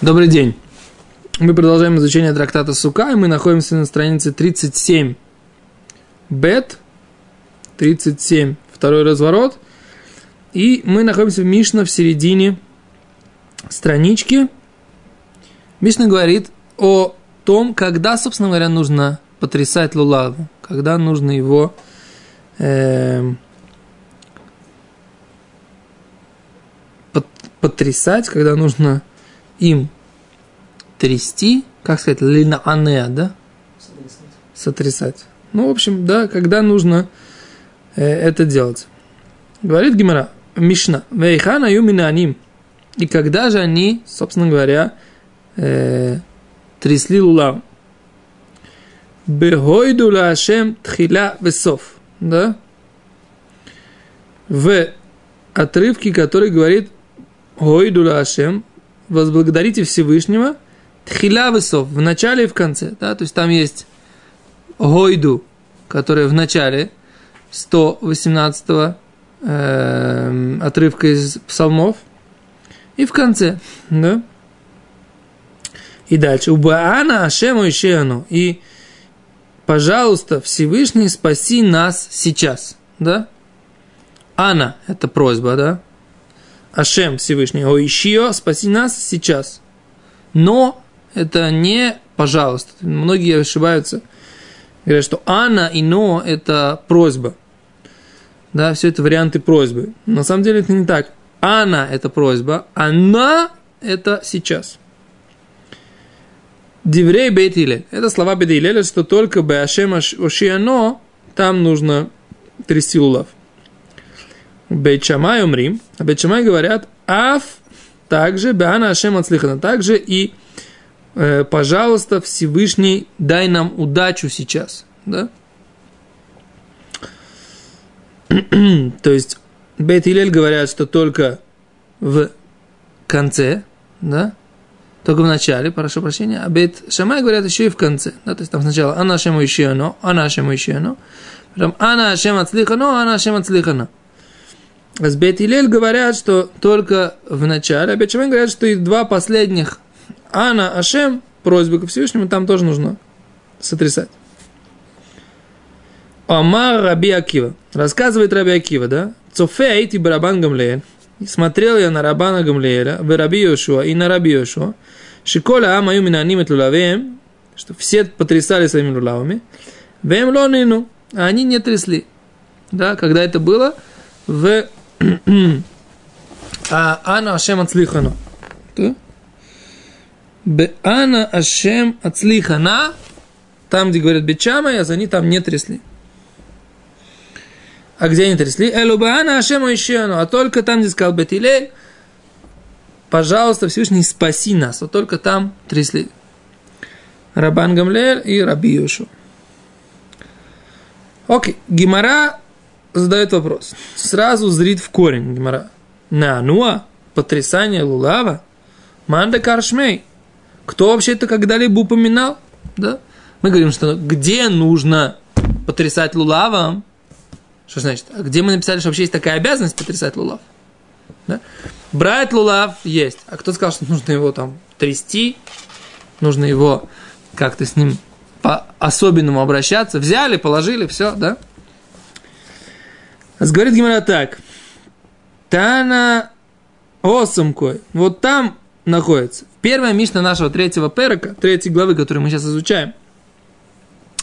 Добрый день. Мы продолжаем изучение трактата Сука, и мы находимся на странице 37. Бет, 37, второй разворот. И мы находимся в Мишна в середине странички. Мишна говорит о том, когда, собственно говоря, нужно потрясать лулаву, когда нужно его э, потрясать, когда нужно им трясти, как сказать, лина анеа, да? Сотрясать. Сотрясать. Ну, в общем, да, когда нужно э, это делать. Говорит Гимара, Мишна, Вейхана юминаним. И когда же они, собственно говоря, э, трясли лулам? Бехойду лашем тхиля весов. Да? В отрывке, который говорит Гойду лашем, возблагодарите Всевышнего, тхиля высов, в начале и в конце. Да? То есть там есть гойду, которая в начале 118 э, отрывка из псалмов, и в конце. Да? И дальше. Убаана Ашему Ишеану. И, пожалуйста, Всевышний, спаси нас сейчас. Да? Ана – это просьба, да? Ашем Всевышний, о ищио, спаси нас сейчас. Но это не пожалуйста. Многие ошибаются. Говорят, что Анна и Но – это просьба. Да, все это варианты просьбы. На самом деле это не так. Анна – это просьба, она – это сейчас. Диврей бейт Это слова бейт что только беашем ошиано, там нужно трясти лулав. Бейчамай умрим, а Бейчамай говорят, аф также Беана Ашем Ацлихана, также и э, пожалуйста, Всевышний, дай нам удачу сейчас. Да? То есть Бейт Илель говорят, что только в конце, да, только в начале, прошу прощения, а Бейт Шамай говорят еще и в конце. Да, то есть там сначала Ана Ашему еще оно, Ана Ашему еще оно, потом Ана Ашем Ацлихано, Ана Ашем Ацлихано. С Бет говорят, что только в начале, а Бетшамай говорят, что и два последних Ана Ашем, просьбы ко Всевышнему, там тоже нужно сотрясать. Амар Раби Акива. Рассказывает Раби Акива, да? Цофей ти барабан Гамлеэль. Смотрел я на Рабана Гамлеэля, в Раби Йошуа и на Раби Йошуа. Шикола Ама Юминаним Лулавеем, что все потрясали своими лулавами. Вем лонину, а они не трясли. Да, когда это было в Ана Ашем Ацлихану. Ана Ашем Ацлихана, там, где говорят Бечама, а они там не трясли. А где они трясли? Элубаана Ашем Ишену, а только там, где сказал Бетилель, пожалуйста, Всевышний, спаси нас. Вот только там трясли. Рабан Гамлель и Раби Юшу. Окей, Гимара задает вопрос. Сразу зрит в корень Гимара. На Нуа, потрясание Лулава, Манда Каршмей. Кто вообще это когда-либо упоминал? Да? Мы говорим, что где нужно потрясать Лулавом? Что значит? А где мы написали, что вообще есть такая обязанность потрясать Лулав? Да? Брать Лулав есть. А кто сказал, что нужно его там трясти? Нужно его как-то с ним по-особенному обращаться. Взяли, положили, все, да? Говорит Гимара так. Тана Осамкой. Вот там находится. Первая мишна нашего третьего перека, третьей главы, которую мы сейчас изучаем.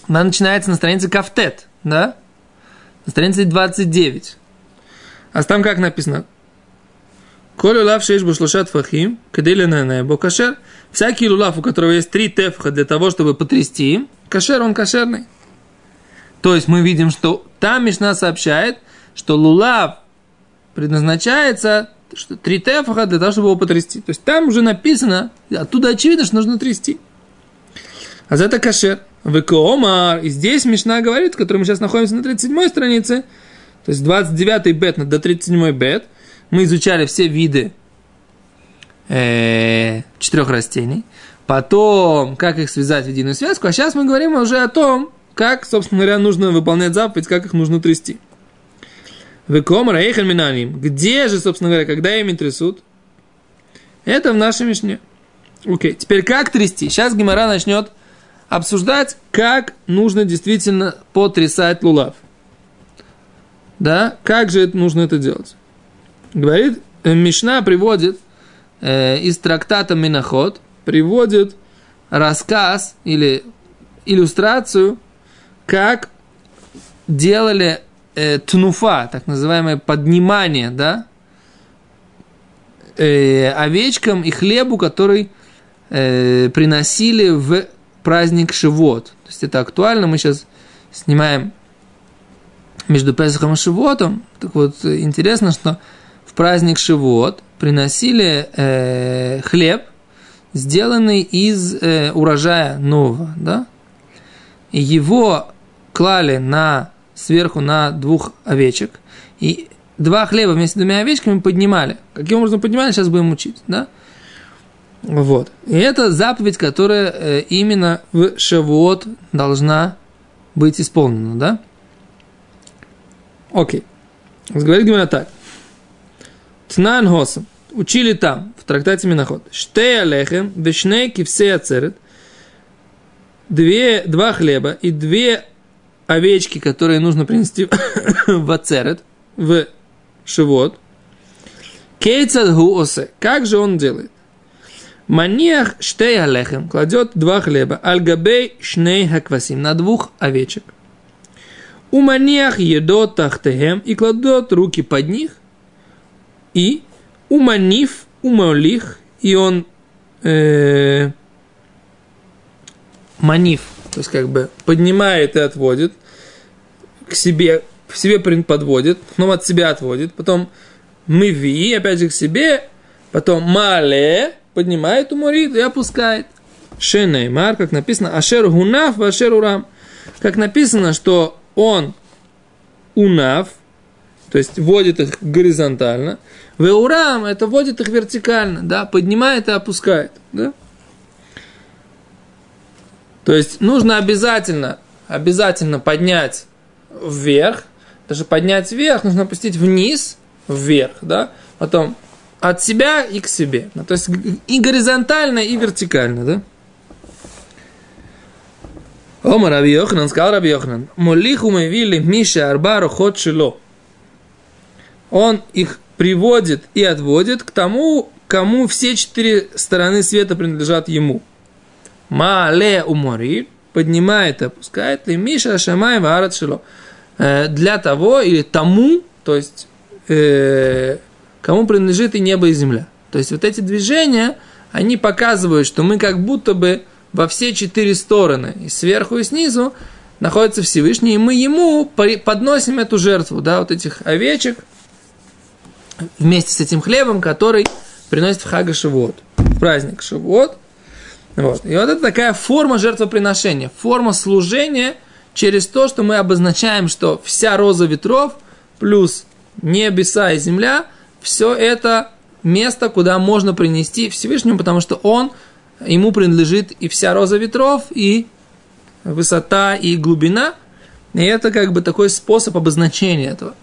Она начинается на странице Кафтет, да? На странице 29. А там как написано? Коли лав шеиш бушлушат фахим, каделина небо кашер. Всякий лулав, у которого есть три тефха для того, чтобы потрясти им, кашер, он кошерный. То есть мы видим, что там Мишна сообщает, что лулав предназначается что три тефаха для того, чтобы его потрясти. То есть там уже написано, оттуда очевидно, что нужно трясти. А за это кашер. Векоомар. И здесь Мишна говорит, в которой мы сейчас находимся на 37 странице, то есть 29 бет до 37 бет, мы изучали все виды э, четырех растений, потом, как их связать в единую связку, а сейчас мы говорим уже о том, как, собственно говоря, нужно выполнять заповедь, как их нужно трясти. Векомар Эйхан Минаним. Где же, собственно говоря, когда ими трясут? Это в нашей Мишне. Окей, теперь как трясти? Сейчас Гимара начнет обсуждать, как нужно действительно потрясать лулав. Да, как же это, нужно это делать? Говорит, э, Мишна приводит э, из трактата Миноход, приводит рассказ или иллюстрацию, как делали э, тнуфа, так называемое поднимание, да, э, овечкам и хлебу, который э, приносили в праздник Шивот. То есть это актуально, мы сейчас снимаем между Песохом и Шивотом. Так вот, интересно, что в праздник Шивот приносили э, хлеб, сделанный из э, урожая нового, да? И его клали на, сверху на двух овечек, и два хлеба вместе с двумя овечками поднимали. Каким образом поднимали, сейчас будем учить, да? Вот. И это заповедь, которая э, именно в Шавуот должна быть исполнена, да? Окей. Говорит Гимара так. Тнан Хосам. Учили там, в трактате Миноход. Штей алехем, вешней кивсей ацерет. Две, два хлеба и две овечки, которые нужно принести в ацерет, в шивот. Кейцад гу осе. Как же он делает? Маниах штей алехем кладет два хлеба, альгабей шней хаквасим, на двух овечек. У маниах едот тахтехем и кладет руки под них. И у маниф, у маулих, и он э, маниф, то есть как бы поднимает и отводит к себе, к себе подводит, потом от себя отводит, потом мыви, опять же к себе, потом мале, поднимает уморит и опускает. Шенеймар, как написано, Ашер Гунаф, Ашер Урам. Как написано, что он унав, то есть вводит их горизонтально, в урам это вводит их вертикально, да, поднимает и опускает, да. То есть нужно обязательно, обязательно поднять вверх, даже поднять вверх, нужно опустить вниз, вверх, да, потом от себя и к себе. Ну, то есть и горизонтально, и вертикально, да? Ома Раби Йохнан, сказал Раби Йохнан, Молиху мы вили Миша Арбару ход шило. Он их приводит и отводит к тому, кому все четыре стороны света принадлежат ему. Мале уморит, поднимает и опускает, ли Миша Шамай Варат Шило. Э, для того или тому, то есть э, кому принадлежит и небо, и земля. То есть вот эти движения, они показывают, что мы как будто бы во все четыре стороны, и сверху, и снизу, находится Всевышний, и мы ему подносим эту жертву, да, вот этих овечек, вместе с этим хлебом, который приносит в Хага Шивот, в праздник Шивот. Вот. И вот это такая форма жертвоприношения, форма служения через то, что мы обозначаем, что вся роза ветров плюс небеса и земля все это место, куда можно принести Всевышнему, потому что он, ему принадлежит и вся роза ветров, и высота, и глубина. И это как бы такой способ обозначения этого.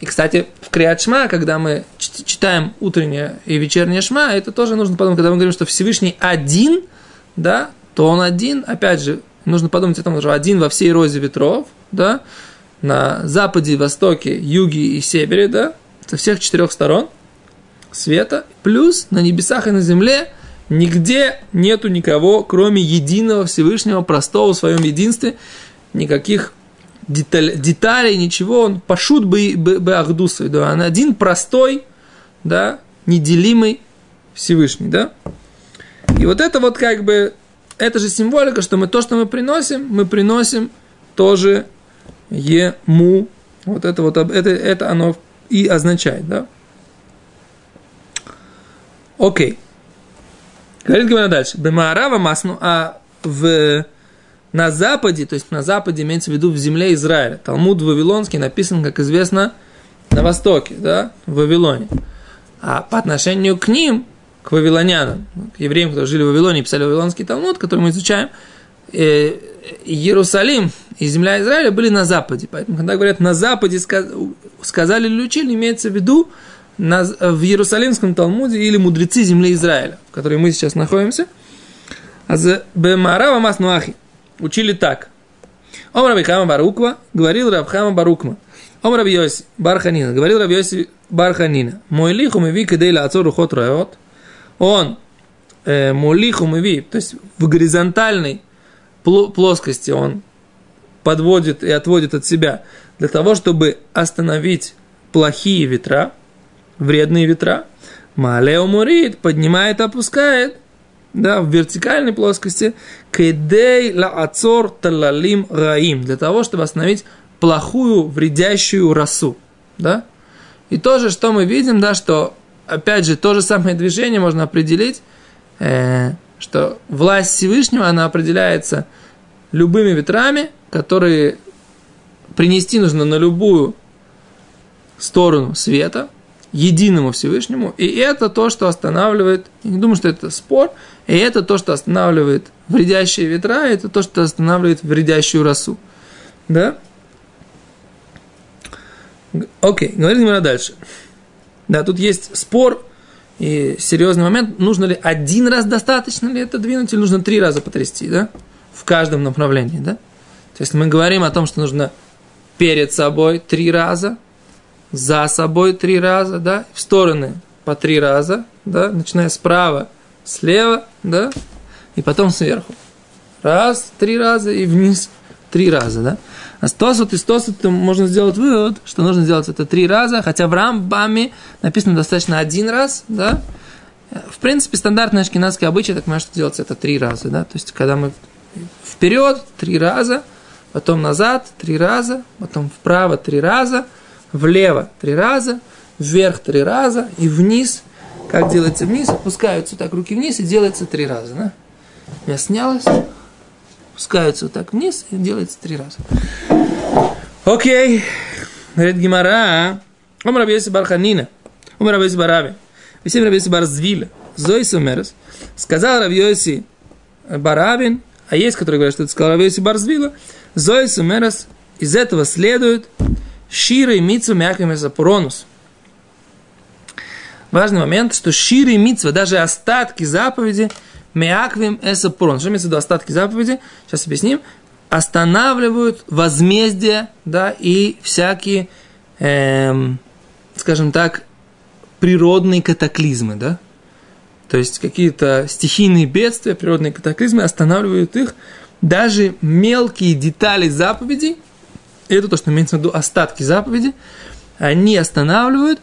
И, кстати, в Криат Шма, когда мы читаем утреннее и вечернее Шма, это тоже нужно подумать, когда мы говорим, что Всевышний один, да, то он один, опять же, нужно подумать о том, что один во всей розе ветров, да, на западе, востоке, юге и севере, да, со всех четырех сторон света, плюс на небесах и на земле нигде нету никого, кроме единого Всевышнего, простого в своем единстве, никаких деталь, деталей, ничего, он пошут бы, бы, бы ахдусой, да, он один простой, да, неделимый Всевышний, да. И вот это вот как бы, это же символика, что мы то, что мы приносим, мы приносим тоже ему. Вот это вот, это, это оно и означает, да? Окей. Говорит Гимара дальше. Бемаарава масну, а в, на западе, то есть на западе имеется в виду в земле Израиля. Талмуд Вавилонский написан, как известно, на востоке, да, в Вавилоне. А по отношению к ним, к вавилонянам, к евреям, которые жили в Вавилоне и писали Вавилонский Талмуд, который мы изучаем, э, Иерусалим и земля Израиля были на западе. Поэтому, когда говорят на западе сказали или учили, имеется в виду на, в Иерусалимском Талмуде или мудрецы земли Израиля, которой мы сейчас находимся. Бемарава Маснуахи учили так. Ом Рабихама Баруква говорил Рабхама Барукма. Ом Рабиоси Барханина говорил Рабиоси Барханина. Мой лиху мы вик дейла ацору хот раот. Он э, молиху мы ви, то есть в горизонтальной плоскости он подводит и отводит от себя для того, чтобы остановить плохие ветра, вредные ветра. Малео мурит поднимает, опускает, да, в вертикальной плоскости. Кедей ла ацор талалим раим, для того, чтобы остановить плохую, вредящую росу, да. И тоже, что мы видим, да, что, опять же, то же самое движение можно определить, э, что власть Всевышнего, она определяется любыми ветрами, которые принести нужно на любую сторону света, единому Всевышнему, и это то, что останавливает, я не думаю, что это спор, и это то, что останавливает вредящие ветра, и это то, что останавливает вредящую росу. Да? Окей, говорим мы дальше. Да, тут есть спор и серьезный момент, нужно ли один раз достаточно ли это двинуть, или нужно три раза потрясти, да? В каждом направлении, да? То есть мы говорим о том, что нужно перед собой три раза, за собой три раза, да, в стороны по три раза, да, начиная справа, слева, да, и потом сверху. Раз, три раза и вниз три раза, да. А с Тосут из Тосута можно сделать вывод, что нужно сделать это три раза, хотя в Рамбаме написано достаточно один раз, да. В принципе, стандартный ашкенадский обычай, так понимаю, что делается это три раза, да. То есть, когда мы вперед три раза, потом назад три раза, потом вправо три раза, влево три раза, вверх три раза и вниз. Как делается вниз? Опускаются так руки вниз и делается три раза. Да? Я снялась, опускаются вот так вниз и делается три раза. Окей. Говорит Гимара. Ом Рабиоси Барханина. Ом Рабиоси Бараби. Висим Рабиоси Барзвиля. Зой Сумерес. Сказал Рабиоси Барабин, а есть, которые говорят, что это сказал Рабиоси Барзвила, Зоис и Мерас, из этого следует Шира и Митсва Мяками Запуронус. Важный момент, что Шира и Митсва, даже остатки заповеди, Мяквим Эсапурон. Что имеется в виду остатки заповеди? Сейчас объясним. Останавливают возмездие, да, и всякие, эм, скажем так, природные катаклизмы, да. То есть какие-то стихийные бедствия, природные катаклизмы останавливают их даже мелкие детали заповедей, это то, что имеется в виду остатки заповеди, они останавливают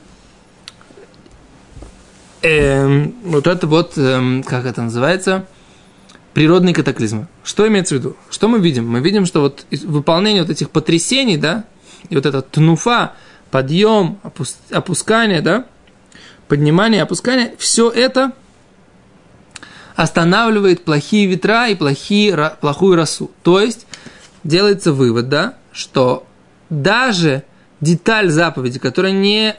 эм, вот это вот, эм, как это называется, природные катаклизмы. Что имеется в виду? Что мы видим? Мы видим, что вот выполнение вот этих потрясений, да, и вот это тнуфа, подъем, опускание, да, поднимание, опускание, все это – останавливает плохие ветра и плохие, плохую росу. То есть делается вывод, да, что даже деталь заповеди, которая не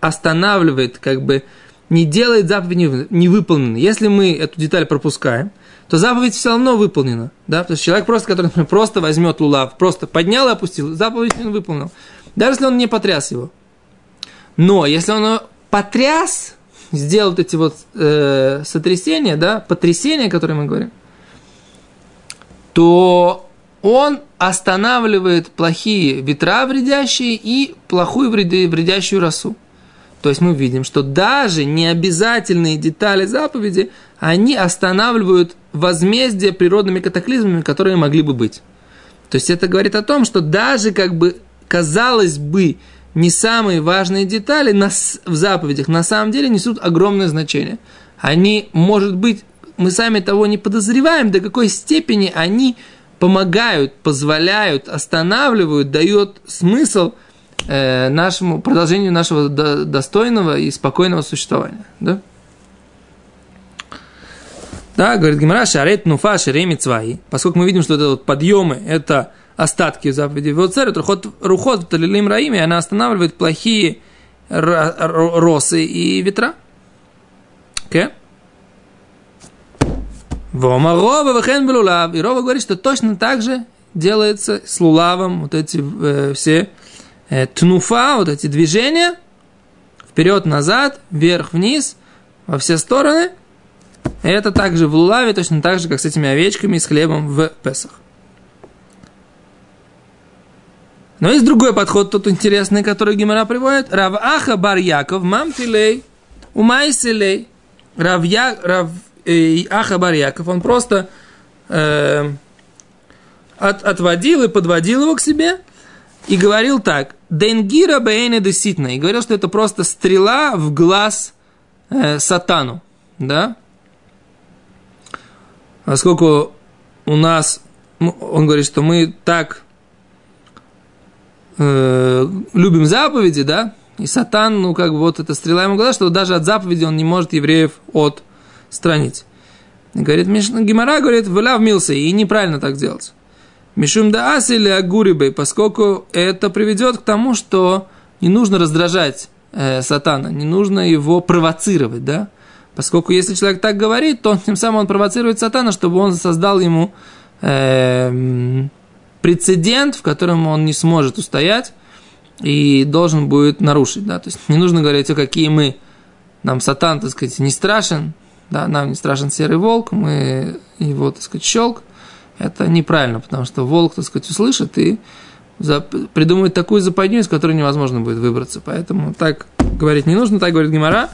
останавливает, как бы не делает заповедь невыполненной. Если мы эту деталь пропускаем, то заповедь все равно выполнена. Да? То есть человек просто, который например, просто возьмет лулав, просто поднял и опустил, заповедь он выполнил. Даже если он не потряс его. Но если он потряс, сделал эти вот э, сотрясения, да, потрясения, которые мы говорим, то он останавливает плохие ветра вредящие и плохую вредящую росу. То есть мы видим, что даже необязательные детали заповеди, они останавливают возмездие природными катаклизмами, которые могли бы быть. То есть это говорит о том, что даже как бы казалось бы не самые важные детали в заповедях на самом деле несут огромное значение. Они, может быть, мы сами того не подозреваем, до какой степени они помогают, позволяют, останавливают, дают смысл э, нашему продолжению нашего до, достойного и спокойного существования. Да? Да, говорит Гимара, шарет нуфа шеремит свои. Поскольку мы видим, что это вот подъемы, это остатки заповедей. Вот царь, рухот, рухот талилим раим, и она останавливает плохие росы и ветра. Okay? Вомарова вахен белулав. И Рова говорит, что точно так же делается с лулавом вот эти э, все э, тнуфа, вот эти движения, вперед-назад, вверх-вниз, во все стороны, Это также в лулаве, точно так же, как с этими овечками и с хлебом в Песах. Но есть другой подход, тут интересный, который Гимара приводит. Рав Аха Бар Яков, Мамтилей, Умайселей. Рав, Я, Рав Аха Бар Яков, он просто э, от, отводил и подводил его к себе и говорил так. Денгира бейне деситна. И говорил, что это просто стрела в глаз э, сатану. Да? Поскольку у нас, он говорит, что мы так э, любим заповеди, да, и сатан, ну, как бы вот эта стрела ему глаз, что даже от заповеди он не может евреев отстранить. И говорит, Гимара говорит, выляв мился, и неправильно так делать. Мишум да ас или агурибей, поскольку это приведет к тому, что не нужно раздражать э, сатана, не нужно его провоцировать, да, поскольку если человек так говорит, то тем самым он провоцирует сатана, чтобы он создал ему э, прецедент, в котором он не сможет устоять и должен будет нарушить. Да? То есть не нужно говорить, о какие мы, нам сатан, так сказать, не страшен, да, нам не страшен серый волк, мы его, так сказать, щелк. Это неправильно, потому что волк, так сказать, услышит и придумает такую западню, из которой невозможно будет выбраться. Поэтому так говорить не нужно, так говорит Гимара.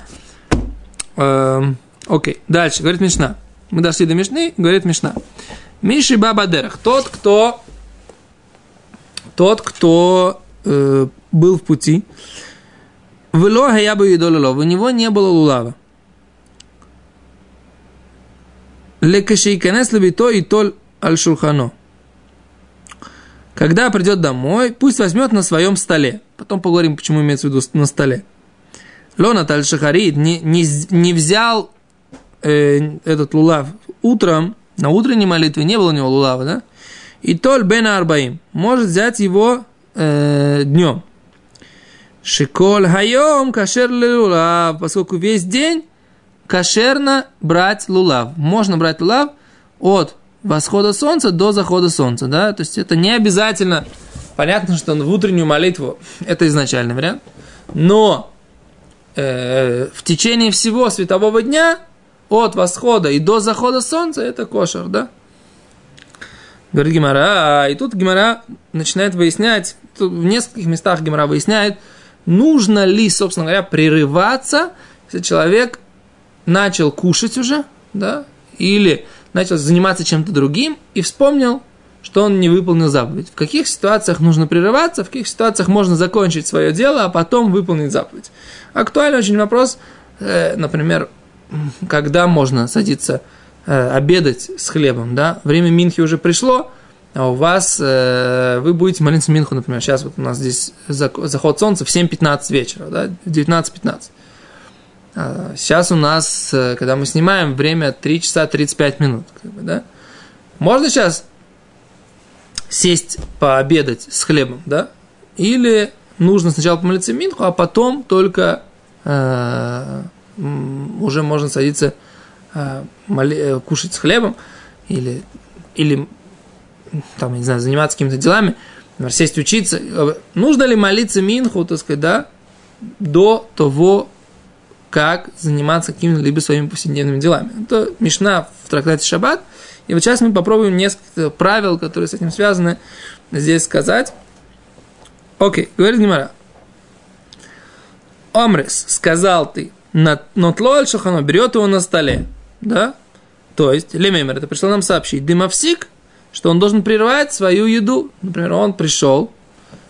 Эм, окей, дальше, говорит Мишна. Мы дошли до Мишны, говорит Мишна. Миши Баба Дерах, тот, кто тот, кто э, был в пути, в я бы у него не было лулава. Лекашейканес левито и толь аль шулхано. Когда придет домой, пусть возьмет на своем столе. Потом поговорим, почему имеется в виду на столе. Лонат аль шахарит не, не, не взял э, этот лулав утром, на утренней молитве не было у него лулава, да? И толь бен арбаим может взять его э, днем. Шиколь хайом кашер лулав, поскольку весь день кошерно брать лулав. Можно брать лулав от восхода солнца до захода солнца, да, то есть это не обязательно, понятно, что в утреннюю молитву, это изначальный вариант, но э, в течение всего светового дня от восхода и до захода солнца это кошер, да, Говорит Гимара, а, и тут Гимара начинает выяснять, тут в нескольких местах Гимара выясняет, нужно ли, собственно говоря, прерываться, если человек начал кушать уже, да, или начал заниматься чем-то другим и вспомнил, что он не выполнил заповедь. В каких ситуациях нужно прерываться, в каких ситуациях можно закончить свое дело, а потом выполнить заповедь. Актуальный очень вопрос, э, например, когда можно садиться э, обедать с хлебом, да, время Минхи уже пришло, а у вас, э, вы будете молиться Минху, например, сейчас вот у нас здесь заход солнца в 7.15 вечера, да, в 19.15. А сейчас у нас, э, когда мы снимаем, время 3 часа 35 минут, да. Можно сейчас сесть пообедать с хлебом, да, или нужно сначала помолиться Минху, а потом только э, уже можно садиться Э, моли, э, кушать с хлебом или, или там, не знаю, заниматься какими-то делами, сесть учиться, э, нужно ли молиться Минху, так сказать, да, до того, как заниматься какими-либо своими повседневными делами. Это Мишна в трактате Шаббат. И вот сейчас мы попробуем несколько правил, которые с этим связаны, здесь сказать. Окей, говорит Гимара. Омрис, сказал ты, нотло аль шахано, берет его на столе да? То есть, Лемемер, это пришло нам сообщить, дымовсик, что он должен прервать свою еду. Например, он пришел,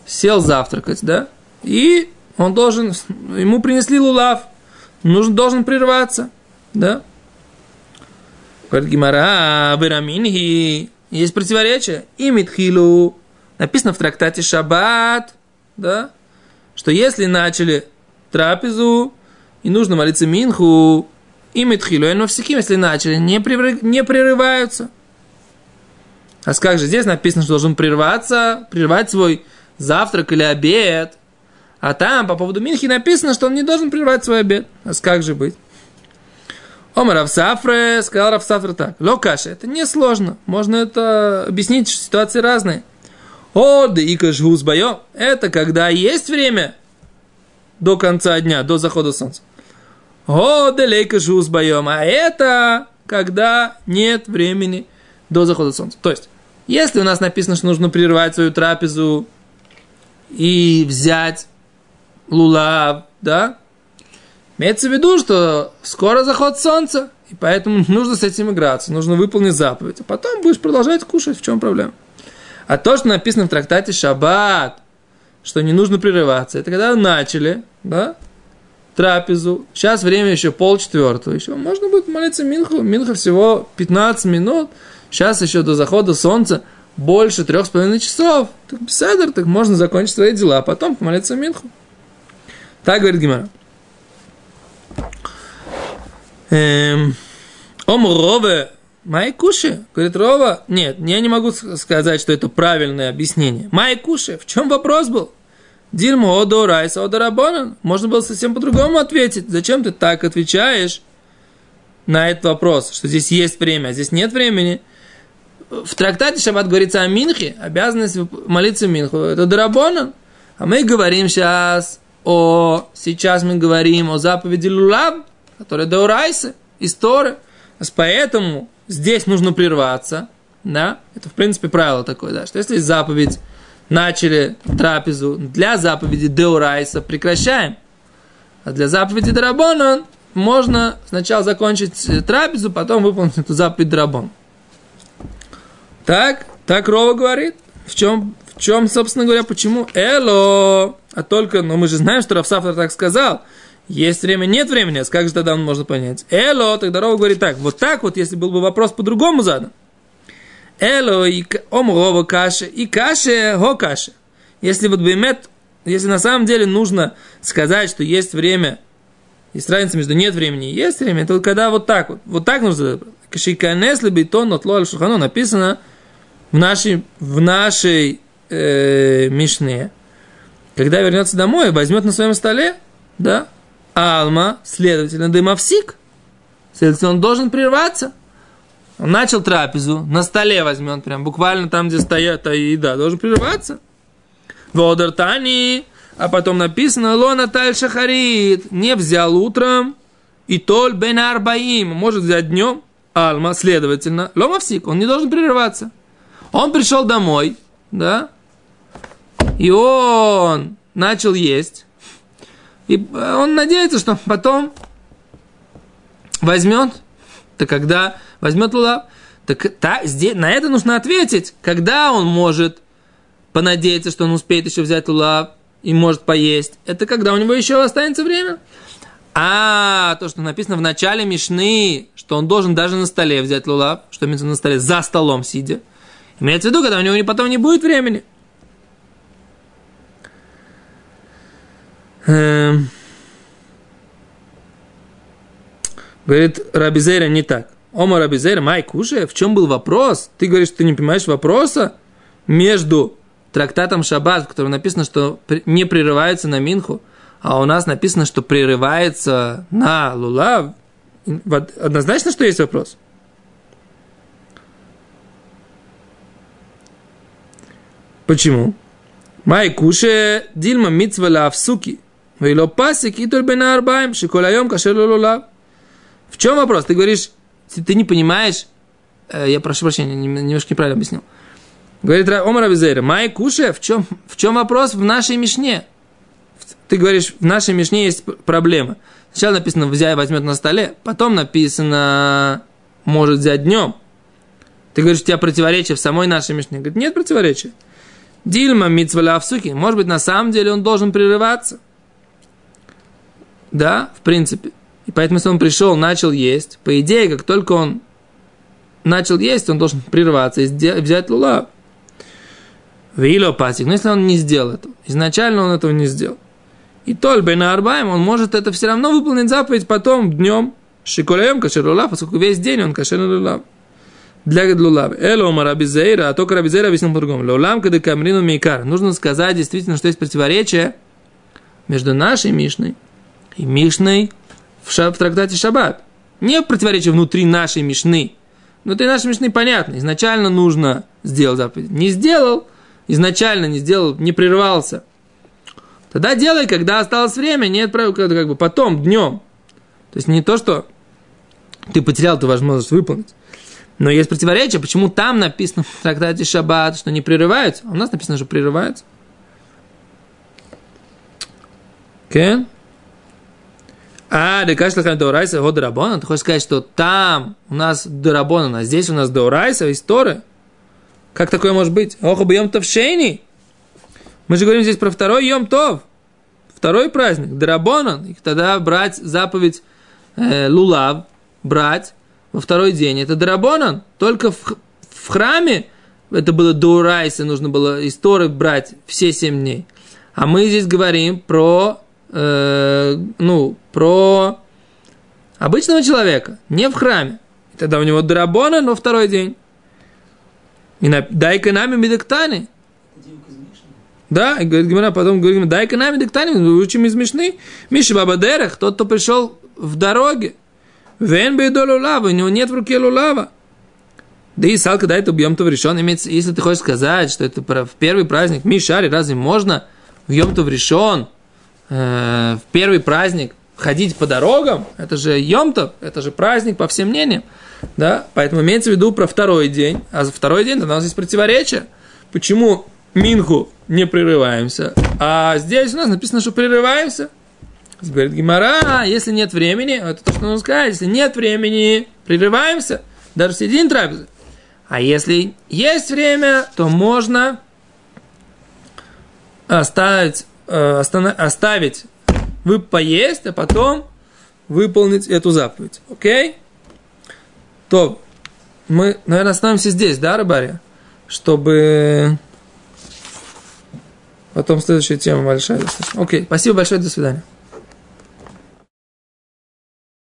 сел завтракать, да? И он должен, ему принесли лулав, нужен, должен прерваться, да? Говорит Гимара, Бераминхи, есть противоречие. И Митхилу, написано в трактате Шаббат, да? Что если начали трапезу, и нужно молиться Минху, и Митхилу, и Новсиким, если начали, не, прерыв, не прерываются. А как же здесь написано, что должен прерваться, прервать свой завтрак или обед. А там по поводу Минхи написано, что он не должен прервать свой обед. А как же быть? Омар Равсафре сказал Равсафре так. Локаша, это не сложно. Можно это объяснить, что ситуации разные. О, да и кажгус это когда есть время до конца дня, до захода солнца. О, делейка жуз боем. А это когда нет времени до захода солнца. То есть, если у нас написано, что нужно прервать свою трапезу и взять лулав, да, имеется в виду, что скоро заход солнца, и поэтому нужно с этим играться, нужно выполнить заповедь, а потом будешь продолжать кушать, в чем проблема. А то, что написано в трактате Шаббат, что не нужно прерываться, это когда начали, да, трапезу, сейчас время еще полчетвертого, еще можно будет молиться Минху, Минха всего 15 минут, сейчас еще до захода солнца больше трех с половиной часов, так беседер, так можно закончить свои дела, а потом помолиться Минху. Так говорит Гимара. Эм, Ом Рове Майкуши, говорит Рова, нет, я не могу сказать, что это правильное объяснение. Майкуши, в чем вопрос был? Дильмо Одо Райса Одо. Можно было совсем по-другому ответить. Зачем ты так отвечаешь на этот вопрос, что здесь есть время, а здесь нет времени? В трактате Шаббат говорится о Минхе, обязанность молиться Минху. Это Дарабонан. А мы говорим сейчас о... Сейчас мы говорим о заповеди Лулаб, которая Даурайса, из Торы. Поэтому здесь нужно прерваться, да, это, в принципе, правило такое, да, что если заповедь начали трапезу для заповеди Деурайса, прекращаем. А для заповеди Дарабона можно сначала закончить трапезу, потом выполнить эту заповедь Дарабон. Так, так Рова говорит. В чем, чем, собственно говоря, почему? Эло! А только, но мы же знаем, что Рафсафтер так сказал – есть время, нет времени, а как же тогда можно понять? Эло, тогда Рова говорит так, вот так вот, если был бы вопрос по-другому задан. Эло и омрова каши, и каши, го каши. Если вот бемет, если на самом деле нужно сказать, что есть время, есть разница между нет времени и есть время, вот когда вот так вот, вот так нужно Кашиканес бетон отло аль шухану написано в нашей, в нашей э, Мишне. Когда вернется домой, возьмет на своем столе, да, Алма, следовательно, дымовсик. Следовательно, он должен прерваться. Он начал трапезу, на столе возьмет, прям буквально там, где стоят а еда, должен прерваться. Водартани, а потом написано, Лона Таль Шахарит, не взял утром, и Толь Бен Арбаим, может взять днем, Алма, следовательно, Ломовсик, он не должен прерываться. Он пришел домой, да, и он начал есть, и э, он надеется, что потом возьмет, то когда возьмет лулав, так та, здесь, на это нужно ответить, когда он может понадеяться, что он успеет еще взять лулав и может поесть. Это когда у него еще останется время. А то, что написано в начале Мишны, что он должен даже на столе взять лулав, что имеется на столе, за столом сидя, имеется в виду, когда у него потом не будет времени. Эм. Говорит Рабизейра не так. Ома Рабизейра, май кушай, в чем был вопрос? Ты говоришь, что ты не понимаешь вопроса между трактатом Шаббат, в котором написано, что не прерывается на Минху, а у нас написано, что прерывается на Лулав. Однозначно, что есть вопрос. Почему? Май куше дильма митцва лавсуки. Вейло пасик и только на арбаем, шиколяем кашер лулав. В чем вопрос? Ты говоришь, ты не понимаешь, э, я прошу прощения, немножко неправильно объяснил. Говорит Омар Абизейра, Май Куше, в чем, в чем вопрос в нашей Мишне? Ты говоришь, в нашей Мишне есть проблема. Сначала написано, взять возьмет на столе, потом написано, может взять днем. Ты говоришь, у тебя противоречие в самой нашей Мишне. Говорит, нет противоречия. Дильма митцваля авсуки. Может быть, на самом деле он должен прерываться да, в принципе. И поэтому, если он пришел, начал есть, по идее, как только он начал есть, он должен прерваться и взять лула. Вило пасик. Но если он не сделал этого, изначально он этого не сделал. И толь на арбаем, он может это все равно выполнить заповедь потом, днем. Шиколеем кашер лулав, поскольку весь день он кашер лулав. Для лулав. Эло марабизейра, а только рабизейра объяснил по-другому. Лулам кады камрину мейкар. Нужно сказать действительно, что есть противоречие между нашей Мишной и Мишной в, ша, в трактате Шаббат. Не противоречие внутри нашей Мишны. Внутри нашей Мишны понятно. Изначально нужно сделать заповедь. Не сделал, изначально не сделал, не прервался. Тогда делай, когда осталось время, нет правил, как бы потом, днем. То есть не то, что ты потерял эту возможность выполнить. Но есть противоречие, почему там написано в трактате Шаббат, что не прерываются, а у нас написано, что прерываются. Okay. А, как Дорайса, вот Дорабона, ты хочешь сказать, что там у нас Дорабона, а здесь у нас Дорайса, история. Как такое может быть? Ох, Йом Товшейни. Мы же говорим здесь про второй Йом Тов. Второй праздник, Драбонан. И тогда брать заповедь э, Лулав, брать во второй день. Это Драбонан. Только в, в храме это было Дурайса, нужно было из брать все семь дней. А мы здесь говорим про, э, ну, про обычного человека, не в храме. Тогда у него Драбонан во второй день. И на, дай-ка нами медектани. Да, и говорит Гимара, потом говорит, дай-ка нами диктани, мы учим из Мишны. Миша Бабадерах, тот, кто пришел в дороге. Вен бейдо лулава, у него нет в руке лулава. Да и салка, да, это убьем решен. Если ты хочешь сказать, что это в первый праздник Мишари, разве можно в Йом-Тов решен, э, в первый праздник ходить по дорогам? Это же Йом-Тов, это же праздник по всем мнениям. Да? Поэтому имеется в виду про второй день. А за второй день у нас есть противоречие. Почему Минху не прерываемся, а здесь у нас написано, что прерываемся. Говорит Гимара, если нет времени, это то, что нужно сказать, если нет времени, прерываемся, даже середине трапезы. А если есть время, то можно оставить, э, оставить вы поесть, а потом выполнить эту заповедь. Окей? То мы, наверное, остановимся здесь, да, Рыбаря? Чтобы потом следующая тема большая. Окей, спасибо большое, до свидания.